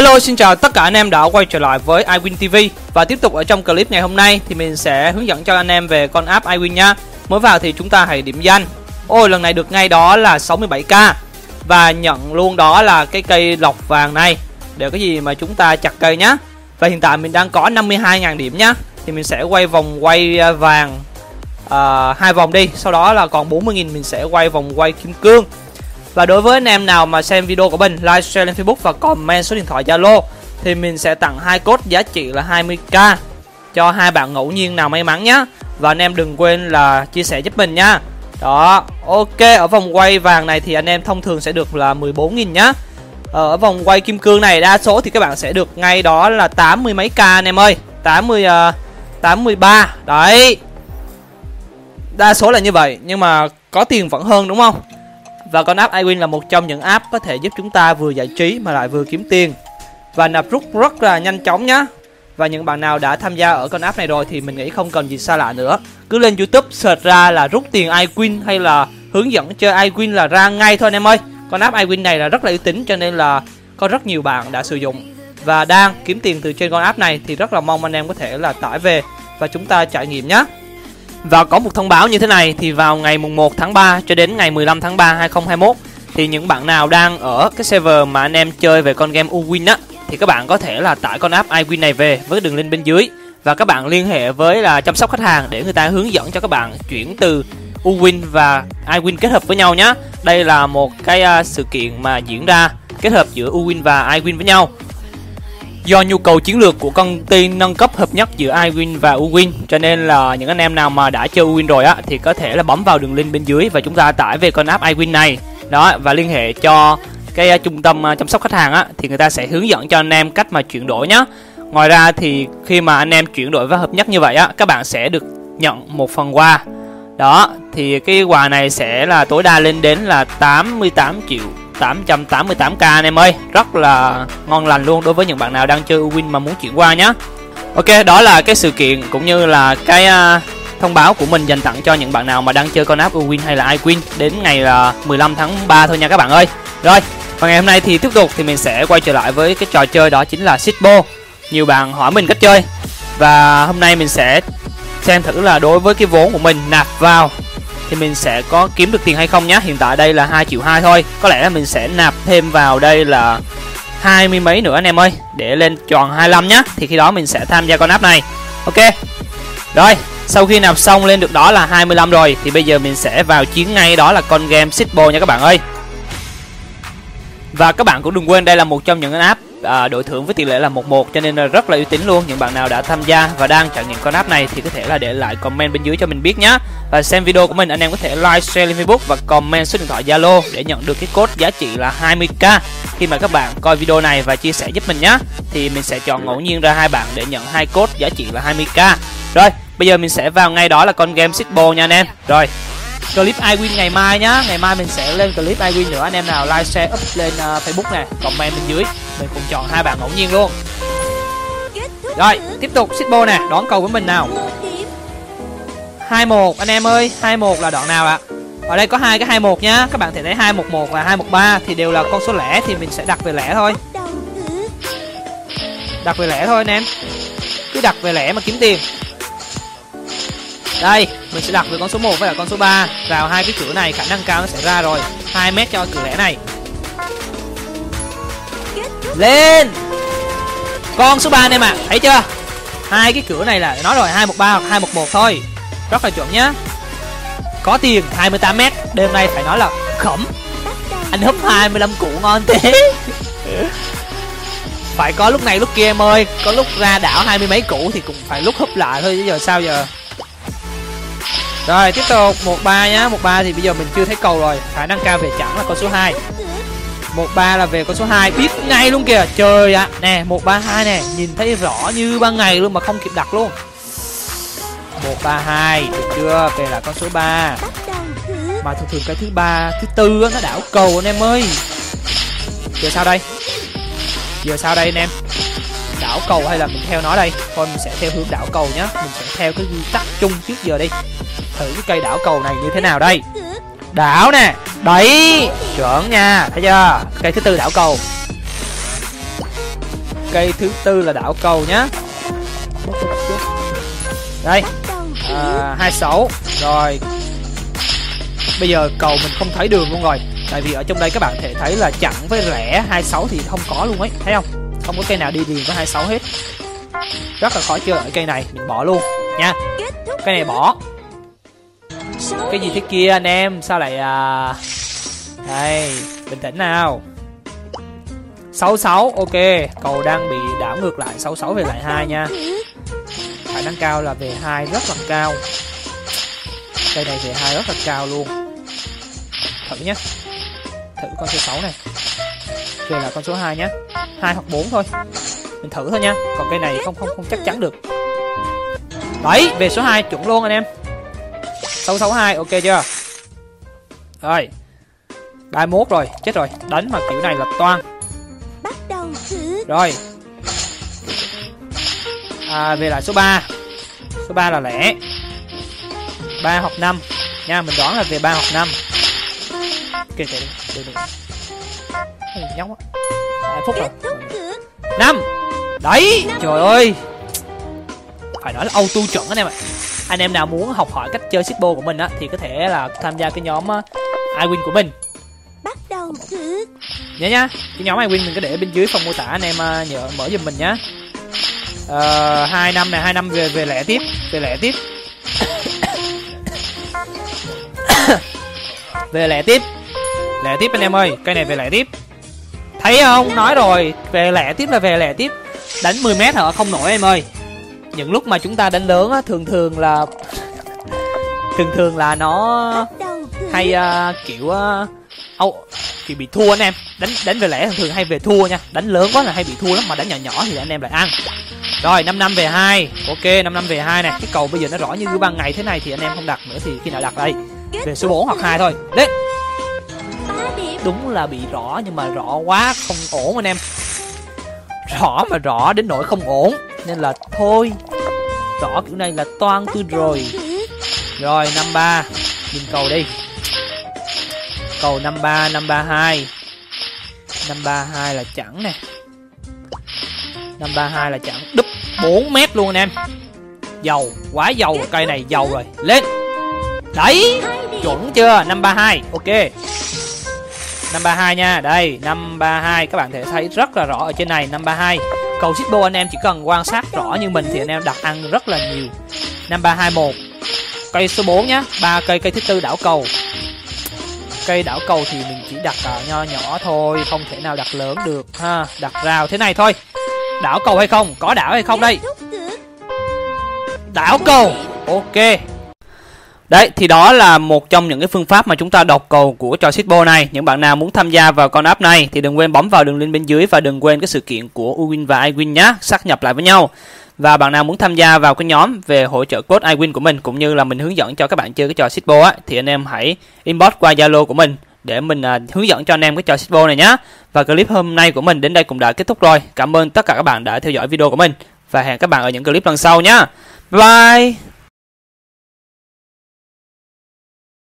Hello xin chào tất cả anh em đã quay trở lại với iWin TV Và tiếp tục ở trong clip ngày hôm nay thì mình sẽ hướng dẫn cho anh em về con app iWin nha Mới vào thì chúng ta hãy điểm danh. Ôi lần này được ngay đó là 67k Và nhận luôn đó là cái cây lọc vàng này. Để cái gì mà chúng ta chặt cây nhá. Và hiện tại mình đang có 52.000 điểm nhá. Thì mình sẽ quay vòng quay à, vàng uh, hai vòng đi. Sau đó là còn 40.000 mình sẽ quay vòng quay kim cương và đối với anh em nào mà xem video của mình, like, share lên Facebook và comment số điện thoại Zalo thì mình sẽ tặng hai code giá trị là 20k cho hai bạn ngẫu nhiên nào may mắn nhé. Và anh em đừng quên là chia sẻ giúp mình nha. Đó, ok, ở vòng quay vàng này thì anh em thông thường sẽ được là 14.000 nhá. Ờ, ở vòng quay kim cương này đa số thì các bạn sẽ được ngay đó là 80 mấy k anh em ơi. 80 uh, 83. Đấy. Đa số là như vậy nhưng mà có tiền vẫn hơn đúng không? Và con app iWin là một trong những app có thể giúp chúng ta vừa giải trí mà lại vừa kiếm tiền. Và nạp rút rất là nhanh chóng nhé Và những bạn nào đã tham gia ở con app này rồi thì mình nghĩ không cần gì xa lạ nữa. Cứ lên youtube search ra là rút tiền iWin hay là hướng dẫn chơi iWin là ra ngay thôi anh em ơi. Con app iWin này là rất là uy tín cho nên là có rất nhiều bạn đã sử dụng. Và đang kiếm tiền từ trên con app này thì rất là mong anh em có thể là tải về và chúng ta trải nghiệm nhé và có một thông báo như thế này, thì vào ngày mùng 1 tháng 3 cho đến ngày 15 tháng 3 2021 thì những bạn nào đang ở cái server mà anh em chơi về con game Uwin á, thì các bạn có thể là tải con app iWin này về với đường link bên dưới và các bạn liên hệ với là chăm sóc khách hàng để người ta hướng dẫn cho các bạn chuyển từ Uwin và iWin kết hợp với nhau nhé. Đây là một cái à, sự kiện mà diễn ra kết hợp giữa Uwin và iWin với nhau Do nhu cầu chiến lược của công ty nâng cấp hợp nhất giữa iWin và Uwin cho nên là những anh em nào mà đã chơi Uwin rồi á thì có thể là bấm vào đường link bên dưới và chúng ta tải về con app iWin này. Đó và liên hệ cho cái uh, trung tâm uh, chăm sóc khách hàng á thì người ta sẽ hướng dẫn cho anh em cách mà chuyển đổi nhé Ngoài ra thì khi mà anh em chuyển đổi và hợp nhất như vậy á các bạn sẽ được nhận một phần quà. Đó thì cái quà này sẽ là tối đa lên đến là 88 triệu 888k anh em ơi. Rất là ngon lành luôn đối với những bạn nào đang chơi Win mà muốn chuyển qua nhé Ok đó là cái sự kiện cũng như là cái uh, thông báo của mình dành tặng cho những bạn nào mà đang chơi con app Win hay là iWin đến ngày là 15 tháng 3 thôi nha các bạn ơi. Rồi và ngày hôm nay thì tiếp tục thì mình sẽ quay trở lại với cái trò chơi đó chính là Sitbo. Nhiều bạn hỏi mình cách chơi. Và hôm nay mình sẽ xem thử là đối với cái vốn của mình nạp vào thì mình sẽ có kiếm được tiền hay không nhé hiện tại đây là hai triệu hai thôi. Có lẽ là mình sẽ nạp thêm vào đây là hai mươi mấy nữa anh em ơi. Để lên tròn 25 nhá. Thì khi đó mình sẽ tham gia con app này. Ok. Rồi, sau khi nạp xong lên được đó là 25 rồi, thì bây giờ mình sẽ vào chiến ngay đó là con game Sitbo nha các bạn ơi. Và các bạn cũng đừng quên đây là một trong những app à, đội thưởng với tỷ lệ là 11 cho nên là rất là uy tín luôn. Những bạn nào đã tham gia và đang trải nghiệm con app này thì có thể là để lại comment bên dưới cho mình biết nhé và xem video của mình anh em có thể like share lên Facebook và comment số điện thoại Zalo để nhận được cái code giá trị là 20k khi mà các bạn coi video này và chia sẻ giúp mình nhé thì mình sẽ chọn ngẫu nhiên ra hai bạn để nhận hai code giá trị là 20k rồi bây giờ mình sẽ vào ngay đó là con game Sitbo nha anh em. Rồi clip iWin ngày mai nhá. Ngày mai mình sẽ lên clip iWin nữa. Anh em nào like share up lên uh, facebook nè comment bên dưới mình cùng chọn hai bạn ngẫu nhiên luôn. Rồi, tiếp tục shippo nè đón cầu với mình nào? 21 anh em ơi 21 là đoạn nào ạ? Ở đây có hai cái 21 nhá, các bạn thể thấy 211 và 213 thì đều là con số lẻ thì mình sẽ đặt về lẻ thôi. Đặt về lẻ thôi, anh em. Cứ đặt về lẻ mà kiếm tiền. Đây, mình sẽ đặt về con số 1 với là con số 3 vào hai cái cửa này, khả năng cao nó sẽ ra rồi. 2 mét cho cửa lẻ này lên. Con số 3 anh em ạ à. thấy chưa? Hai cái cửa này là nói rồi 213 hoặc 211 thôi. Rất là chuẩn nhá. Có tiền 28 mét. Đêm nay phải nói là khẩm. Anh húp 25 củ ngon thế. Phải có lúc này lúc kia em ơi. Có lúc ra đảo hai mươi mấy củ thì cũng phải lúc húp lại thôi chứ giờ sao giờ? Rồi, tiếp tục. Một ba nhá. Một ba thì bây giờ mình chưa thấy cầu rồi. Khả năng cao về chẳng là con số 2 một ba là về con số 2 biết ngay luôn kìa. Trời ạ à. nè, một ba hai nè, nhìn thấy rõ như ban ngày luôn mà không kịp đặt luôn. Một ba hai, được chưa? Về là con số 3 mà thường thường cái thứ ba, thứ tư nó đảo cầu anh em ơi. Giờ sao đây? Giờ sao đây anh em? Đảo cầu hay là mình theo nó đây? Thôi, mình sẽ theo hướng đảo cầu nhá. Mình sẽ theo cái quy tắc chung trước giờ đi. Thử cái cây đảo cầu này như thế nào đây? Đảo nè đấy chuẩn nha thấy chưa? Cây thứ tư đảo cầu. Cây thứ tư là đảo cầu nhá. Đây à, 26 rồi. Bây giờ cầu mình không thấy đường luôn rồi. Tại vì ở trong đây các bạn thể thấy là chặn với rẽ 26 thì không có luôn ấy thấy không? Không có cây nào đi liền với 26 hết. Rất là khó chơi ở cây này mình bỏ luôn nha. Cây này bỏ cái gì thế kia anh em? Sao lại à đây, bình tĩnh nào. 66 ok, cầu đang bị đảo ngược lại. 66 về lại hai nha. Khả năng cao là về hai, rất là cao. Cây này về hai rất là cao luôn. Thử nhé thử con số 6 này. Về là con số 2 nhé hai hoặc 4 thôi. Mình thử thôi nha. Còn cây này không không không chắc chắn được. Đấy, về số 2 chuẩn luôn anh em. 662 ok chưa? Rồi 31 rồi chết rồi đánh mà kiểu này là toan rồi. À, về lại số 3 số 3 là lẻ. 3 hoặc 5 nha mình đoán là về 3 hoặc 5 ok được được được nhóc á 2 phút rồi. 5 đấy trời ơi. Phải nói là auto chuẩn anh em ạ anh em nào muốn học hỏi cách chơi Sippo của mình á thì có thể là tham gia cái nhóm uh, iWin của mình. Bắt đầu thử. Nhớ nhá cái nhóm iWin mình có để bên dưới phần mô tả anh em uh, nhớ mở giùm mình nhá. Uh, hai năm này hai năm về về lẻ tiếp về lẻ tiếp. Về lẻ tiếp. Lẻ tiếp anh em ơi cây này về lẻ tiếp. Thấy không? Nói rồi về lẻ tiếp là về lẻ tiếp. Đánh 10 mét hả? Không nổi em ơi những lúc mà chúng ta đánh lớn á thường thường là thường thường là nó hay uh, kiểu uh, oh, thì bị thua anh em. Đánh đánh về lẻ thường thường hay về thua nha. Đánh lớn quá là hay bị thua lắm mà đánh nhỏ nhỏ thì anh em lại ăn. Rồi 5 năm về hai. Ok 5 năm về hai này cái cầu bây giờ nó rõ như ban ngày thế này thì anh em không đặt nữa thì khi nào đặt đây? Về số 4 hoặc hai thôi. Đấy đúng là bị rõ nhưng mà rõ quá không ổn anh em. Rõ mà rõ đến nỗi không ổn nên là thôi. Rõ kiểu này là toan tôi rồi. Rồi, năm ba. Nhìn cầu đi. Cầu năm ba năm ba hai. Năm ba hai là chẳng nè. Năm ba hai là chẳng. Đúp 4 mét luôn anh em. Dầu quá dầu cây này dầu rồi. Lên. Đấy, chuẩn chưa? Năm ba hai, ok. Năm ba hai nha. Đây, năm ba hai. Các bạn thể thấy rất là rõ ở trên này. Năm ba hai cầu Sippo anh em chỉ cần quan sát rõ như mình thì anh em đặt ăn rất là nhiều. Năm ba hai một. Cây số 4 nhá ba cây cây thứ tư đảo cầu. Cây đảo cầu thì mình chỉ đặt uh, nho nhỏ thôi không thể nào đặt lớn được ha đặt rào thế này thôi. Đảo cầu hay không? Có đảo hay không đây? Đảo cầu. Ok. Đấy, thì đó là một trong những cái phương pháp mà chúng ta đọc cầu của trò Sitbo này. Những bạn nào muốn tham gia vào con app này thì đừng quên bấm vào đường link bên dưới và đừng quên cái sự kiện của Uwin và iWin nhé, xác nhập lại với nhau. Và bạn nào muốn tham gia vào cái nhóm về hỗ trợ code iWin của mình cũng như là mình hướng dẫn cho các bạn chơi cái trò Sitbo á thì anh em hãy inbox qua Zalo của mình để mình à, hướng dẫn cho anh em cái trò Sitbo này nhé. Và clip hôm nay của mình đến đây cũng đã kết thúc rồi. Cảm ơn tất cả các bạn đã theo dõi video của mình và hẹn các bạn ở những clip lần sau nhé. Bye bye.